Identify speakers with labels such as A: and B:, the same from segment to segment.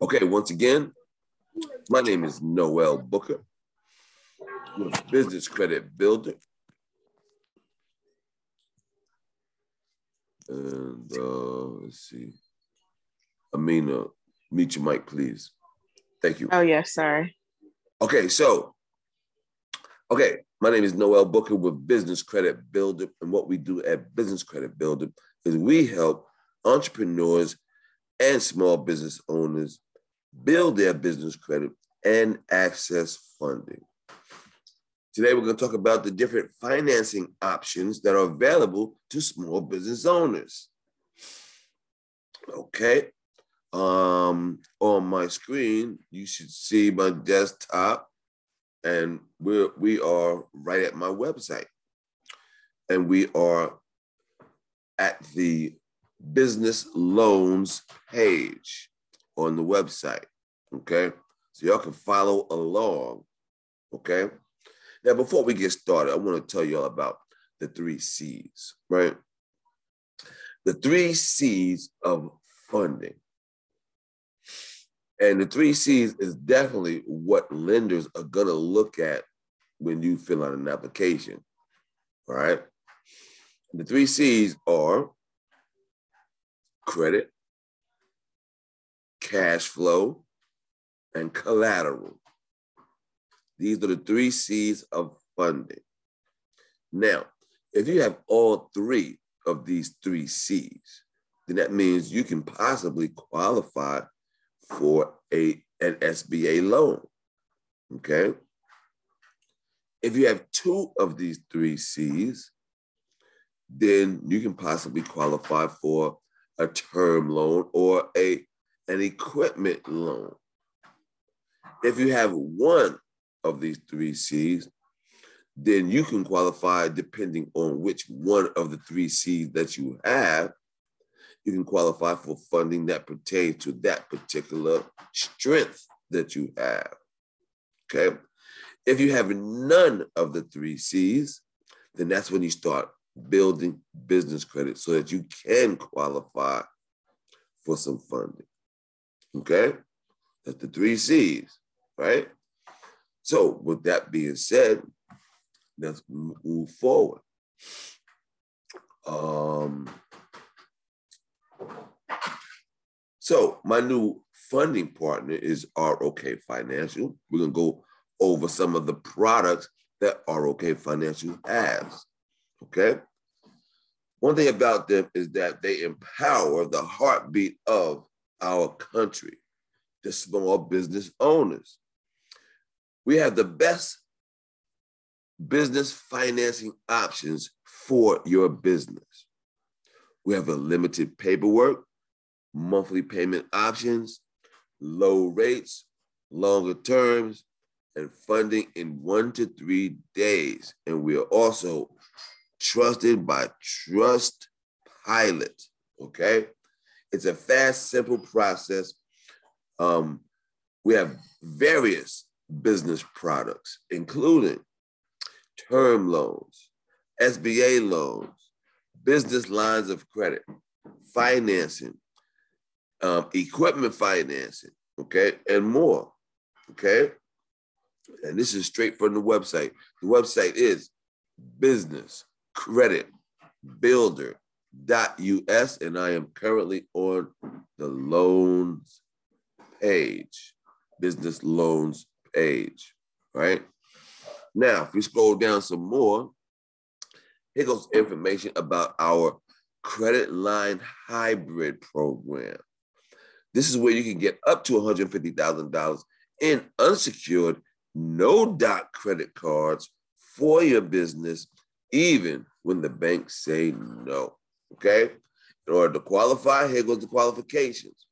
A: Okay, once again, my name is Noel Booker. I'm a business credit builder. And uh, let's see. Amina, meet your mic, please. Thank you.
B: Oh, yes, sorry.
A: Okay, so, okay, my name is Noel Booker with Business Credit Builder. And what we do at Business Credit Builder is we help entrepreneurs and small business owners build their business credit and access funding. Today, we're going to talk about the different financing options that are available to small business owners. Okay. Um, on my screen, you should see my desktop, and we're we are right at my website. And we are at the business loans page on the website. Okay. So y'all can follow along. Okay. Now, before we get started, I want to tell you all about the three C's, right? The three C's of funding. And the three C's is definitely what lenders are going to look at when you fill out an application. Right. The three C's are credit, cash flow, and collateral. These are the three C's of funding. Now, if you have all three of these three C's, then that means you can possibly qualify for a, an SBA loan. Okay. If you have two of these three C's, then you can possibly qualify for a term loan or a, an equipment loan. If you have one of these three C's, then you can qualify depending on which one of the three C's that you have. You can qualify for funding that pertains to that particular strength that you have. Okay. If you have none of the three C's, then that's when you start building business credit so that you can qualify for some funding. Okay? That's the three C's, right? So, with that being said, let's move forward. Um, so, my new funding partner is ROK Financial. We're going to go over some of the products that ROK Financial has. Okay. One thing about them is that they empower the heartbeat of our country, the small business owners. We have the best business financing options for your business. We have a limited paperwork, monthly payment options, low rates, longer terms, and funding in one to three days. And we are also trusted by Trust Pilot. Okay. It's a fast, simple process. Um, we have various business products, including term loans, SBA loans, business lines of credit, financing, um, equipment financing, okay, and more. Okay. And this is straight from the website. The website is business credit builder.us, and I am currently on the loans page, business loans page, right? Now, if we scroll down some more, here goes information about our credit line hybrid program. This is where you can get up to $150,000 in unsecured, no doc credit cards for your business even when the banks say no. Okay? In order to qualify, here goes the qualifications.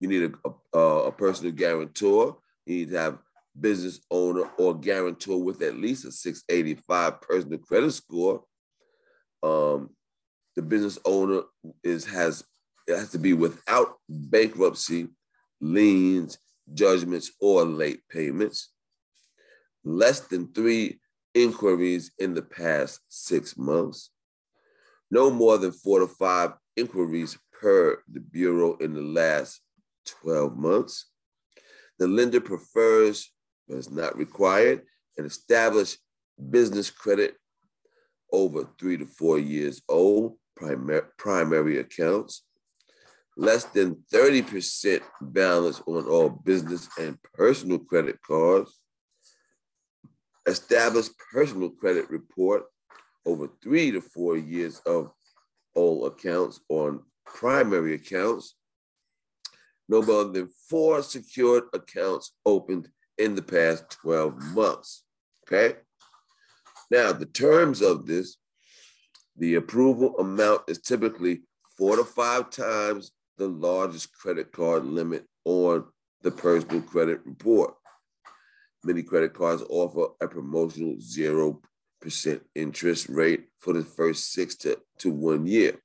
A: You need a, a, a personal guarantor. You need to have business owner or guarantor with at least a 685 personal credit score. Um, the business owner is has it has to be without bankruptcy, liens, judgments, or late payments. Less than three inquiries in the past six months, no more than four to five inquiries per the Bureau in the last 12 months. The lender prefers, but is not required, an established business credit over three to four years old, primary, primary accounts, less than 30% balance on all business and personal credit cards, established personal credit report over three to four years of old accounts on primary accounts, no more than four secured accounts opened in the past 12 months. Okay. Now, the terms of this, the approval amount is typically four to five times the largest credit card limit on the personal credit report. Many credit cards offer a promotional 0% interest rate for the first six to, to one year.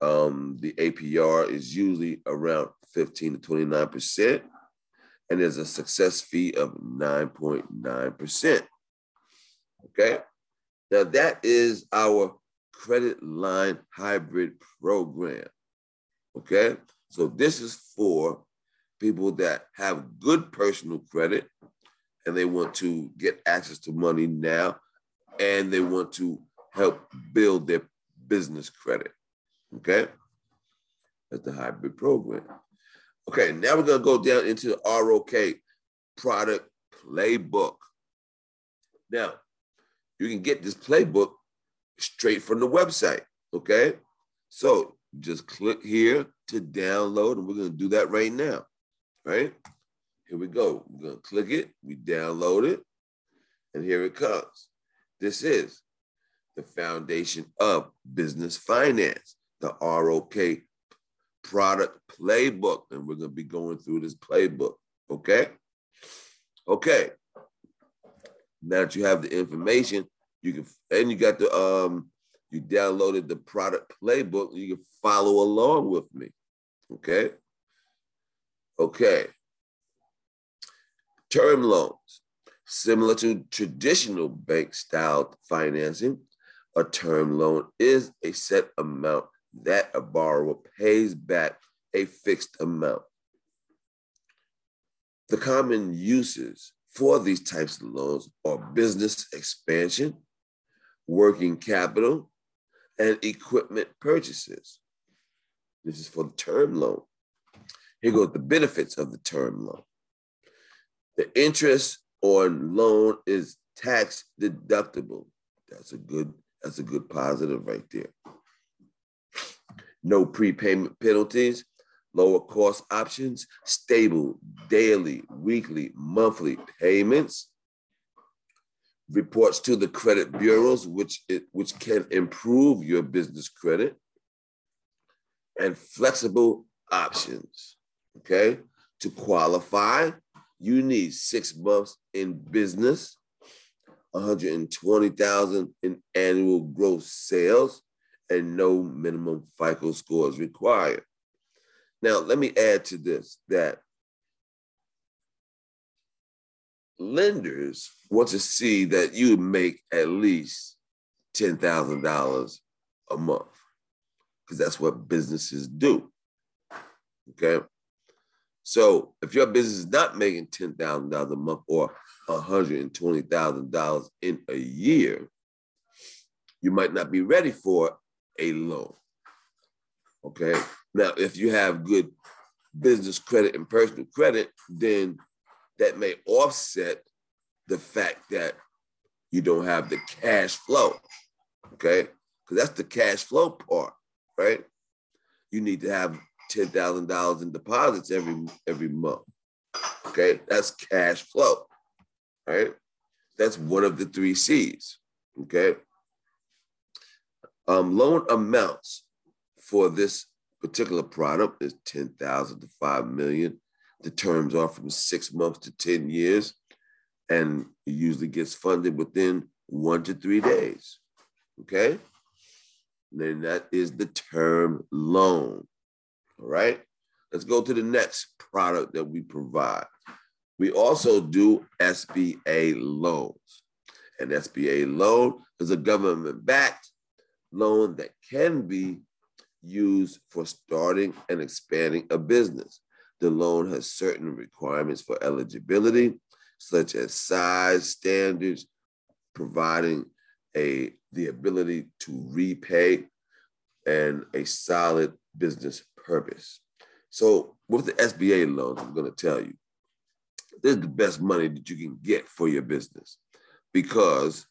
A: Um, the APR is usually around 15 to 29%, and there's a success fee of 9.9%. Okay, now that is our credit line hybrid program. Okay, so this is for people that have good personal credit and they want to get access to money now and they want to help build their business credit. Okay, that's the hybrid program. Okay, now we're gonna go down into the ROK product playbook. Now, you can get this playbook straight from the website. Okay, so just click here to download, and we're gonna do that right now. Right? Here we go. We're gonna click it, we download it, and here it comes. This is the foundation of business finance, the ROK product playbook. And we're gonna be going through this playbook. Okay? Okay. Now that you have the information, you can and you got the um you downloaded the product playbook, you can follow along with me. Okay. Okay. Term loans, similar to traditional bank style financing, a term loan is a set amount that a borrower pays back a fixed amount. The common uses for these types of loans are business expansion, working capital, and equipment purchases. This is for the term loan. Here goes the benefits of the term loan. The interest on loan is tax deductible. That's a good, that's a good positive right there. No prepayment penalties, lower cost options, stable daily, weekly, monthly payments, reports to the credit bureaus, which it, which can improve your business credit, and flexible options. Okay, to qualify, you need six months in business, 120,000 in annual gross sales, and no minimum FICO scores required. Now, let me add to this that lenders want to see that you make at least $10,000 a month because that's what businesses do. Okay. So if your business is not making $10,000 a month or $120,000 in a year, you might not be ready for a loan. Okay. Now, if you have good business credit and personal credit, then that may offset the fact that you don't have the cash flow. Okay. Because that's the cash flow part, right? You need to have ten thousand dollars in deposits every every month. Okay, that's cash flow. Right? That's one of the three C's. Okay. Um, loan amounts for this particular product is 10,000 to 5 million. The terms are from six months to 10 years, and it usually gets funded within one to three days. Okay? Then that is the term loan. All right? Let's go to the next product that we provide. We also do SBA loans. An SBA loan is a government backed loan that can be used for starting and expanding a business. The loan has certain requirements for eligibility, such as size standards, providing a the ability to repay and a solid business purpose. So with the SBA loans, I'm going to tell you, this is the best money that you can get for your business because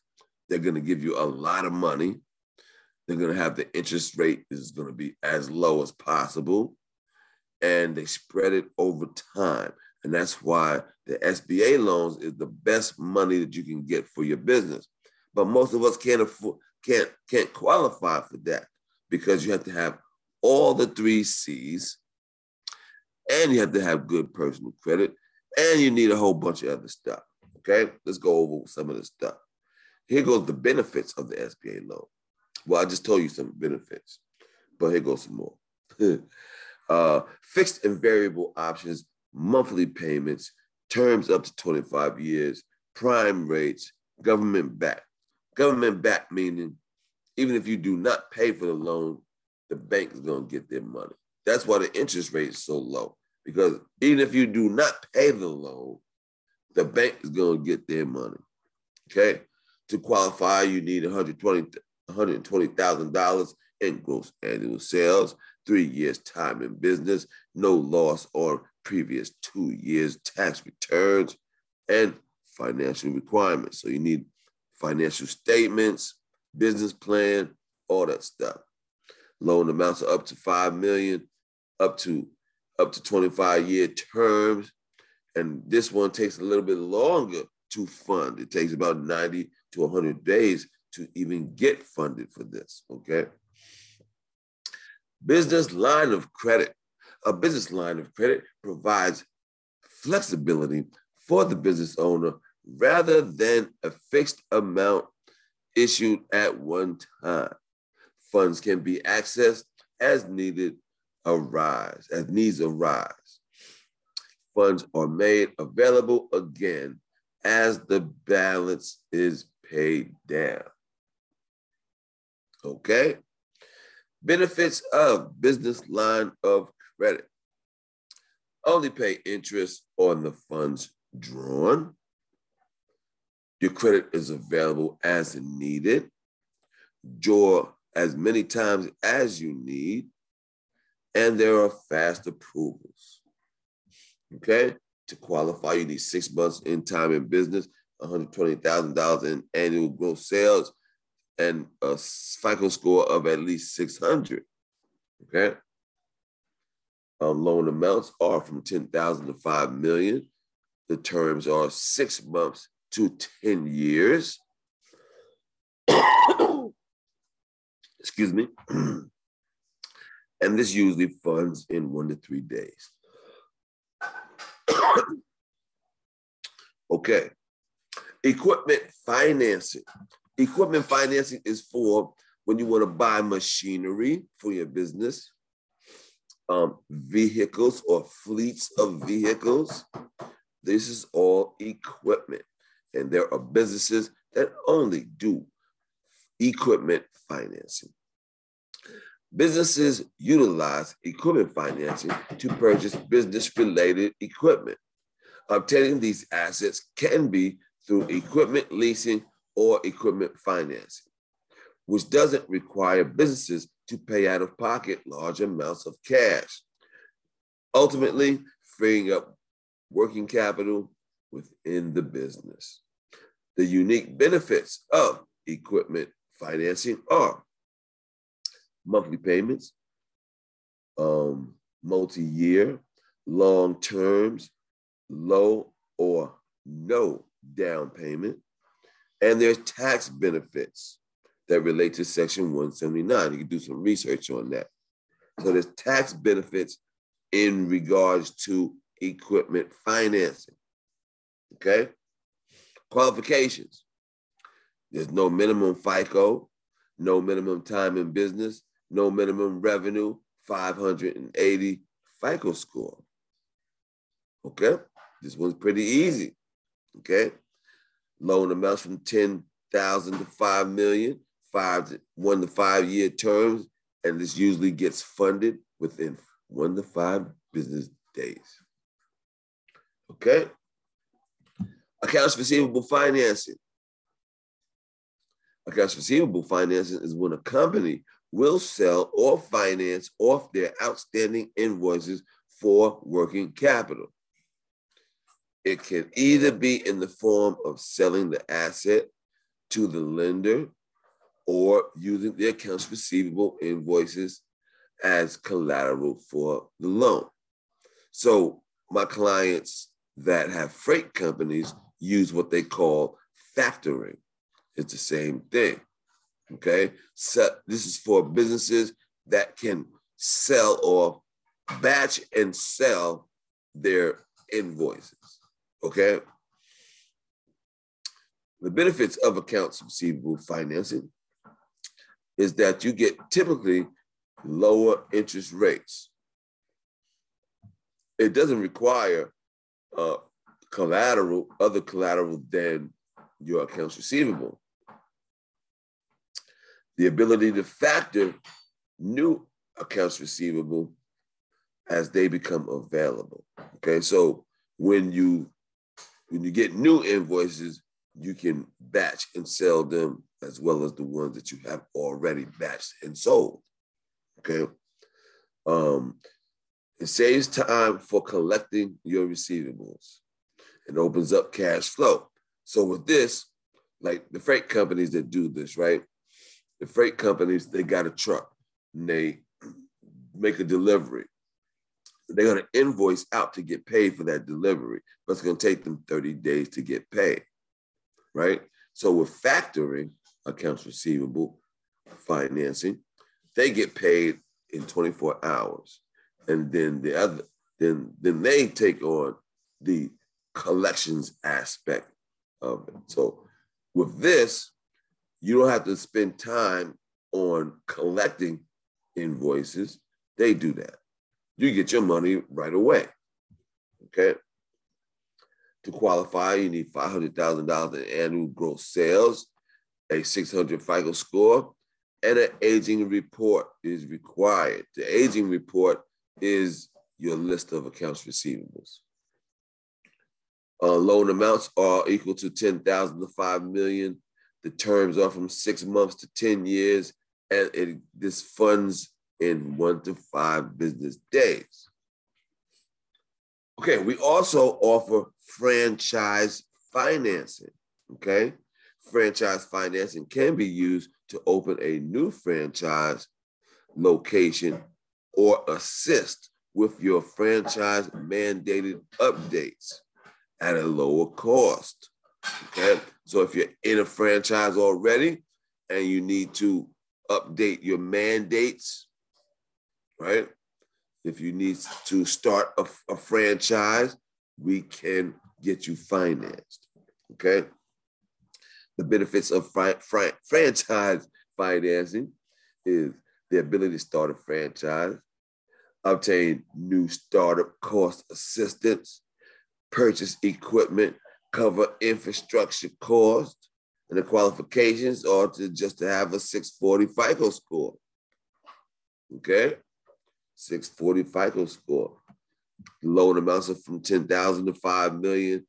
A: they're going to give you a lot of money. They're going to have the interest rate is going to be as low as possible and they spread it over time. And that's why the SBA loans is the best money that you can get for your business. But most of us can't afford, can't can't qualify for that because you have to have all the three C's, and you have to have good personal credit, and you need a whole bunch of other stuff. Okay, let's go over some of the stuff. Here goes the benefits of the SBA loan. Well, I just told you some benefits, but here goes some more. uh, fixed and variable options, monthly payments, terms up to 25 years, prime rates, government backed. Government backed meaning even if you do not pay for the loan, the bank is going to get their money. That's why the interest rate is so low because even if you do not pay the loan, the bank is going to get their money. Okay. To qualify, you need 120 $120,000 in gross annual sales, three years time in business, no loss on previous two years tax returns, and financial requirements. So you need financial statements, business plan, all that stuff. Loan amounts are up to five million, up to up to 25 year terms. And this one takes a little bit longer to fund. It takes about 90 to 100 days to even get funded for this, okay? Business line of credit. A business line of credit provides flexibility for the business owner rather than a fixed amount issued at one time. Funds can be accessed as needed arise, as needs arise. Funds are made available again as the balance is paid down. Okay? Benefits of business line of credit. Only pay interest on the funds drawn. Your credit is available as needed. Draw as many times as you need. And there are fast approvals. Okay? To qualify, you need six months in time in business, $120,000 in annual gross sales, and a FICO score of at least 600. Okay. Um, loan amounts are from 10,000 to 5 million. The terms are six months to 10 years. Excuse me. and this usually funds in one to three days. okay. Equipment financing. Equipment financing is for when you want to buy machinery for your business, um, vehicles or fleets of vehicles. This is all equipment. And there are businesses that only do equipment financing. Businesses utilize equipment financing to purchase business related equipment. Obtaining these assets can be through equipment leasing or equipment financing, which doesn't require businesses to pay out of pocket large amounts of cash, ultimately freeing up working capital within the business. The unique benefits of equipment financing are monthly payments, um, multi-year, long terms, low or no down payment, and there's tax benefits that relate to Section 179. You can do some research on that. So there's tax benefits in regards to equipment financing. Okay? Qualifications. There's no minimum FICO, no minimum time in business, no minimum revenue, 580 FICO score. Okay? This one's pretty easy. Okay? loan amounts from 10,000 to 5 million, five to, one to five year terms and this usually gets funded within one to five business days. Okay? Accounts receivable financing. Accounts receivable financing is when a company will sell or finance off their outstanding invoices for working capital. It can either be in the form of selling the asset to the lender or using the accounts receivable invoices as collateral for the loan. So my clients that have freight companies use what they call factoring. It's the same thing. Okay. So this is for businesses that can sell or batch and sell their invoices. Okay. The benefits of accounts receivable financing is that you get typically lower interest rates. It doesn't require uh, collateral, other collateral than your accounts receivable. The ability to factor new accounts receivable as they become available. Okay, so when you when you get new invoices, you can batch and sell them as well as the ones that you have already batched and sold. Okay. Um, it saves time for collecting your receivables. It opens up cash flow. So with this, like the freight companies that do this, right? The freight companies, they got a truck and they make a delivery. They're going to invoice out to get paid for that delivery, but it's going to take them 30 days to get paid, right? So with factoring, accounts receivable financing, they get paid in 24 hours. And then the other, then then they take on the collections aspect of it. So with this, you don't have to spend time on collecting invoices. They do that. You get your money right away. Okay. To qualify, you need $500,000 in annual gross sales, a 600 FICO score, and an aging report is required. The aging report is your list of accounts receivables. Uh, loan amounts are equal to 10,000 to 5 million. The terms are from six months to 10 years, and it, this funds in one to five business days. Okay, we also offer franchise financing. Okay, franchise financing can be used to open a new franchise location or assist with your franchise mandated updates at a lower cost. Okay. So if you're in a franchise already and you need to update your mandates, right? If you need to start a, a franchise, we can get you financed. Okay. The benefits of franchise financing is the ability to start a franchise, obtain new startup cost assistance, purchase equipment, cover infrastructure cost, and the qualifications are to just to have a 640 FICO score. Okay? 640 FICO score. loan amounts are from 10,000 to 5 million.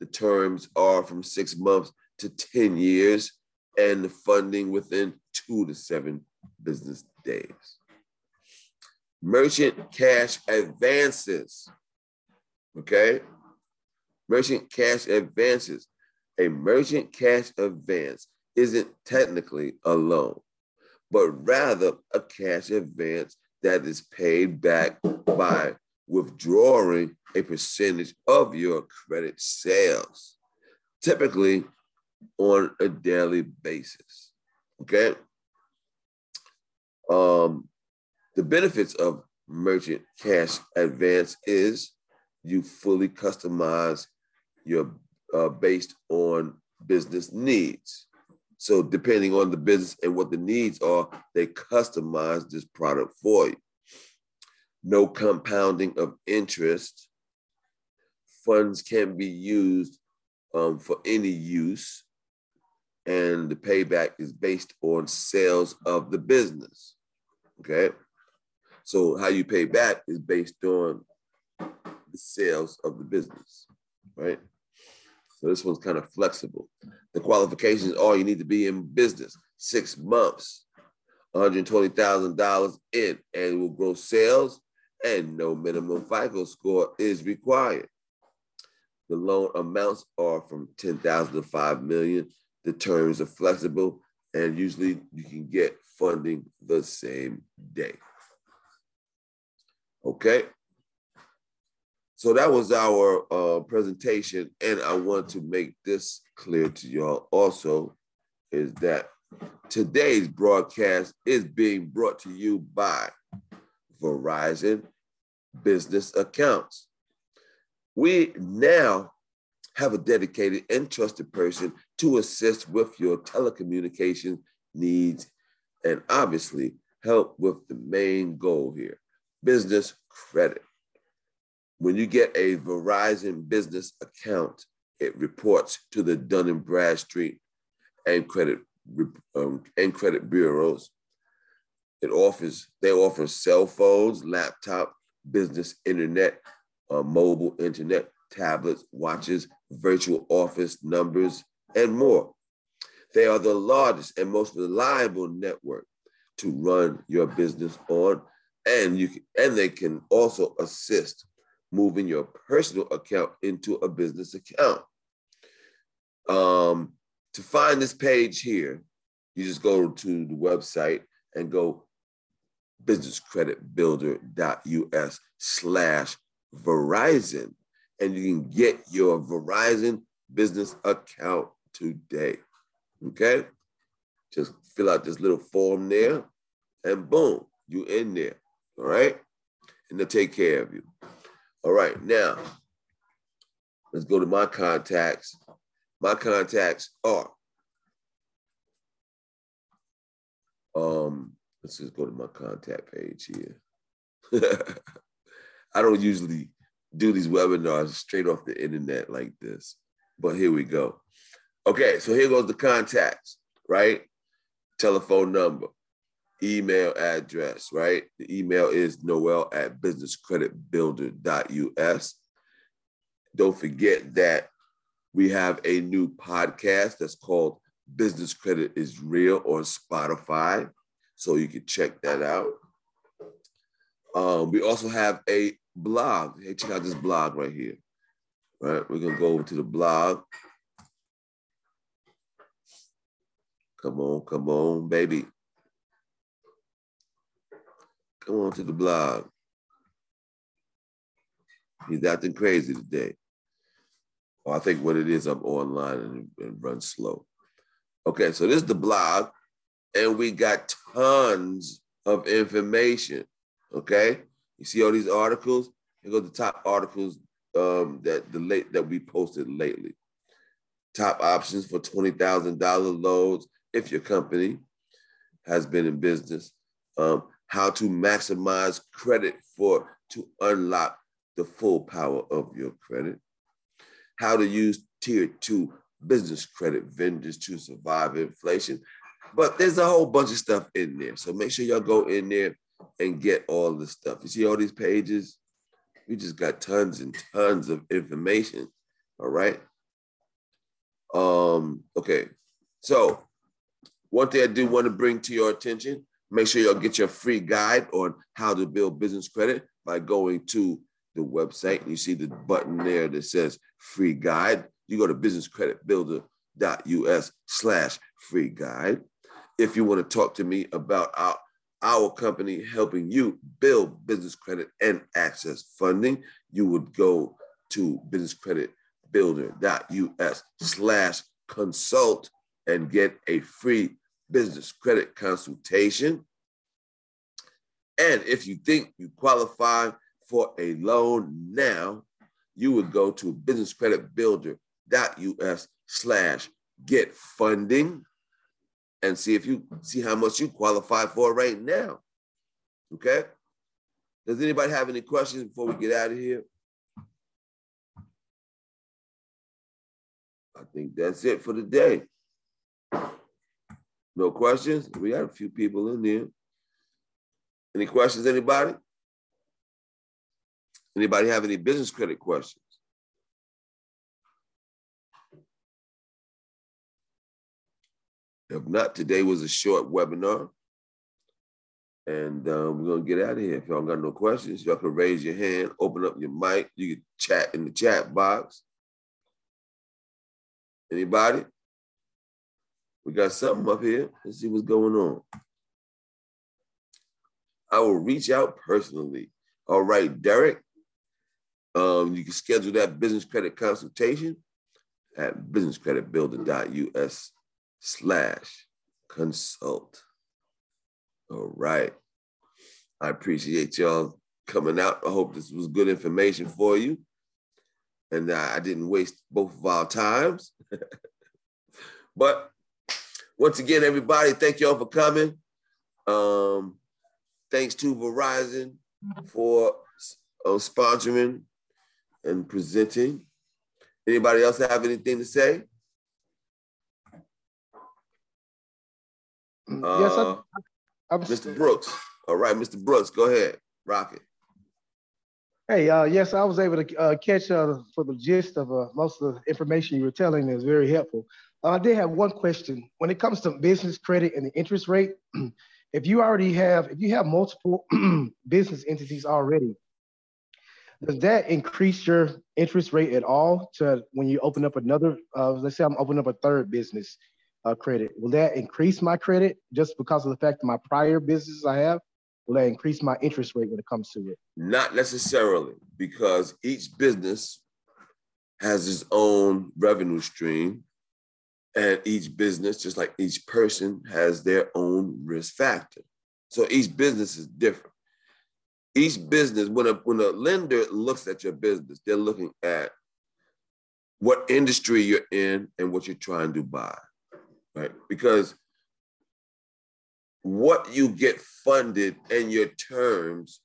A: The terms are from six months to 10 years, and the funding within two to seven business days. Merchant cash advances. Okay? Merchant cash advances. A merchant cash advance isn't technically a loan, but rather a cash advance that is paid back by withdrawing a percentage of your credit sales, typically on a daily basis. Okay. Um, the benefits of merchant cash advance is you fully customize your uh, based on business needs. So depending on the business and what the needs are, they customize this product for you. No compounding of interest. Funds can be used um, for any use and the payback is based on sales of the business. Okay. So how you pay back is based on the sales of the business, right? So this one's kind of flexible. The qualifications are you need to be in business six months, $120,000 in annual gross sales, and no minimum FICO score is required. The loan amounts are from 10,000 to 5 million. The terms are flexible and usually you can get funding the same day. Okay. So that was our uh, presentation. And I want to make this clear to y'all also is that today's broadcast is being brought to you by Verizon Business Accounts. We now have a dedicated and trusted person to assist with your telecommunication needs and obviously help with the main goal here business credit. When you get a Verizon business account, it reports to the Dun and Bradstreet and credit um, and credit bureaus. It offers they offer cell phones, laptop, business internet, uh, mobile internet, tablets, watches, virtual office numbers, and more. They are the largest and most reliable network to run your business on, and you can, and they can also assist moving your personal account into a business account. Um, to find this page here, you just go to the website and go businesscreditbuilder.us slash Verizon and you can get your Verizon business account today. Okay? Just fill out this little form there, and boom, you're in there. All right? And they'll take care of you. All right, now let's go to my contacts. My contacts are um, let's just go to my contact page here. I don't usually do these webinars straight off the internet like this. But here we go. Okay, so here goes the contacts, right? Telephone number, email address, right? The email is noel at businesscreditbuilder.us. Don't forget that we have a new podcast that's called Business Credit is Real on Spotify. So you can check that out. Um, we also have a blog. Hey, check out this blog right here. Right, we're gonna go over to the blog. Come on, come on, baby. Come on to the blog. He's acting crazy today. Well, I think what it is, I'm online and, and run slow. Okay, so this is the blog, and we got tons of information. Okay, you see all these articles? Here go the top articles um, that the late that we posted lately. Top options for twenty thousand dollar loads if your company has been in business. Um, how to maximize credit for to unlock the full power of your credit. How to use tier two business credit vendors to survive inflation. But there's a whole bunch of stuff in there. So make sure y'all go in there and get all the stuff. You see all these pages? We just got tons and tons of information. All right. Um, okay. So one thing I do want to bring to your attention, make sure y'all get your free guide on how to build business credit by going to the website. You see the button there that says free guide. You go to businesscreditbuilder.us slash free guide. If you want to talk to me about our our company helping you build business credit and access funding, you would go to businesscreditbuilder.us slash consult and get a free business credit consultation. And if you think you qualify for a loan now, you would go to businesscreditbuilder.us slash get funding and see if you see how much you qualify for right now. Okay? Does anybody have any questions before we get out of here? I think that's it for the day. No questions? We got a few people in there. Any questions, anybody? Anybody have any business credit questions? If not, today was a short webinar. And um, we're gonna get out of here. If y'all got no questions, y'all can raise your hand, open up your mic. You can chat in the chat box. Anybody? We got something up here. Let's see what's going on. I will reach out personally. All right, Derek. Um, you can schedule that business credit consultation at businesscreditbuilder.us slash consult. All right. I appreciate y'all coming out. I hope this was good information for you. And I didn't waste both of our times. but once again, everybody, thank y'all for coming. Um, thanks to Verizon for uh, sponsoring and presenting. Anybody else have anything to say?
B: yes, I, uh,
A: Mr. Brooks. All right, Mr. Brooks, go ahead. Rock it.
B: Hey, uh, yes, I was able to uh, catch uh, for the gist of uh, most of the information you were telling is very helpful. Uh, I did have one question. When it comes to business credit and the interest rate, if you already have, if you have multiple business entities already, does that increase your interest rate at all to when you open up another, uh, let's say I'm opening up a third business uh, credit, will that increase my credit just because of the fact that my prior businesses I have? Will that increase my interest rate when it comes to it?
A: Not necessarily, because each business has its own revenue stream, and each business, just like each person, has their own risk factor. So each business is different each business, when a when a lender looks at your business, they're looking at what industry you're in and what you're trying to buy, right? Because what you get funded and your terms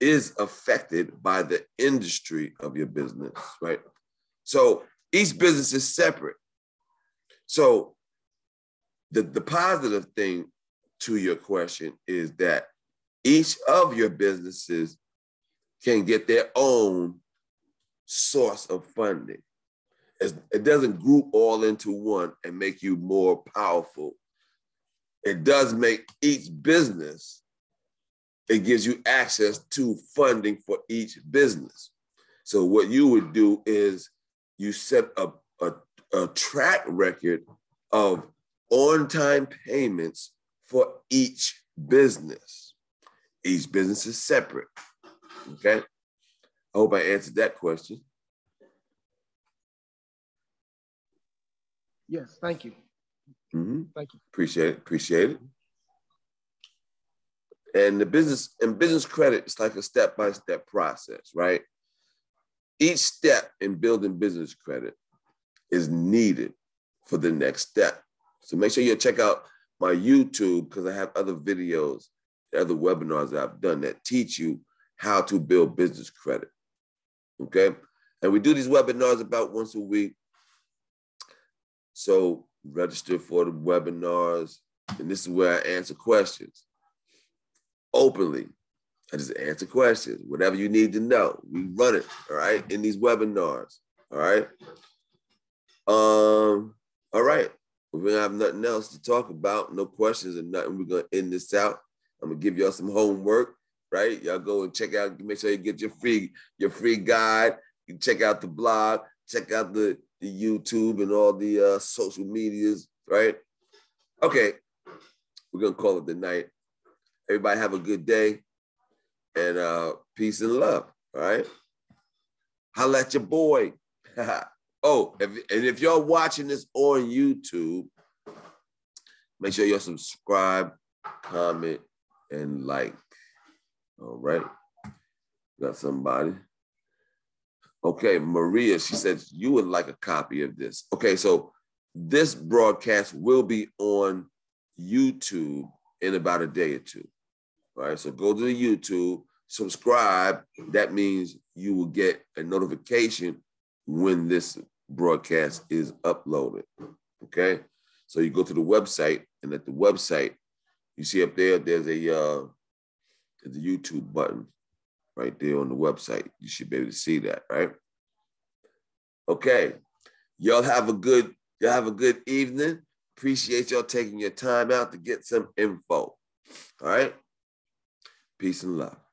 A: is affected by the industry of your business, right? So each business is separate. So the, the positive thing to your question is that each of your businesses can get their own source of funding. It doesn't group all into one and make you more powerful. It does make each business, it gives you access to funding for each business. So, what you would do is you set up a, a track record of on time payments for each business. Each business is separate. Okay. I hope I answered that question.
B: Yes, thank you.
A: Mm-hmm. Thank you. Appreciate it. Appreciate it. And the business and business credit is like a step by step process, right? Each step in building business credit is needed for the next step. So make sure you check out my YouTube because I have other videos other webinars that I've done that teach you how to build business credit. Okay. And we do these webinars about once a week. So register for the webinars. And this is where I answer questions openly. I just answer questions, whatever you need to know. We run it, all right, in these webinars. All right. Um, all right. We don't have nothing else to talk about, no questions or nothing. We're gonna end this out. I'm gonna give y'all some homework, right? Y'all go and check out, make sure you get your free, your free guide. You check out the blog, check out the, the YouTube and all the uh, social medias, right? Okay, we're gonna call it the night. Everybody have a good day and uh, peace and love. All right. Holla at your boy. oh, if, and if y'all watching this on YouTube, make sure you subscribe, comment, and like. All right. Got somebody. Okay, Maria, she said you would like a copy of this. Okay, so this broadcast will be on YouTube in about a day or two. All right, so go to the YouTube, subscribe. That means you will get a notification when this broadcast is uploaded. Okay, so you go to the website, and at the website, you see up there, there's a uh, There's a YouTube button right there on the website. You should be able to see that, right? Okay. Y'all have a good, y'all have a good evening. Appreciate y'all taking your time out to get some info. All right. Peace and love.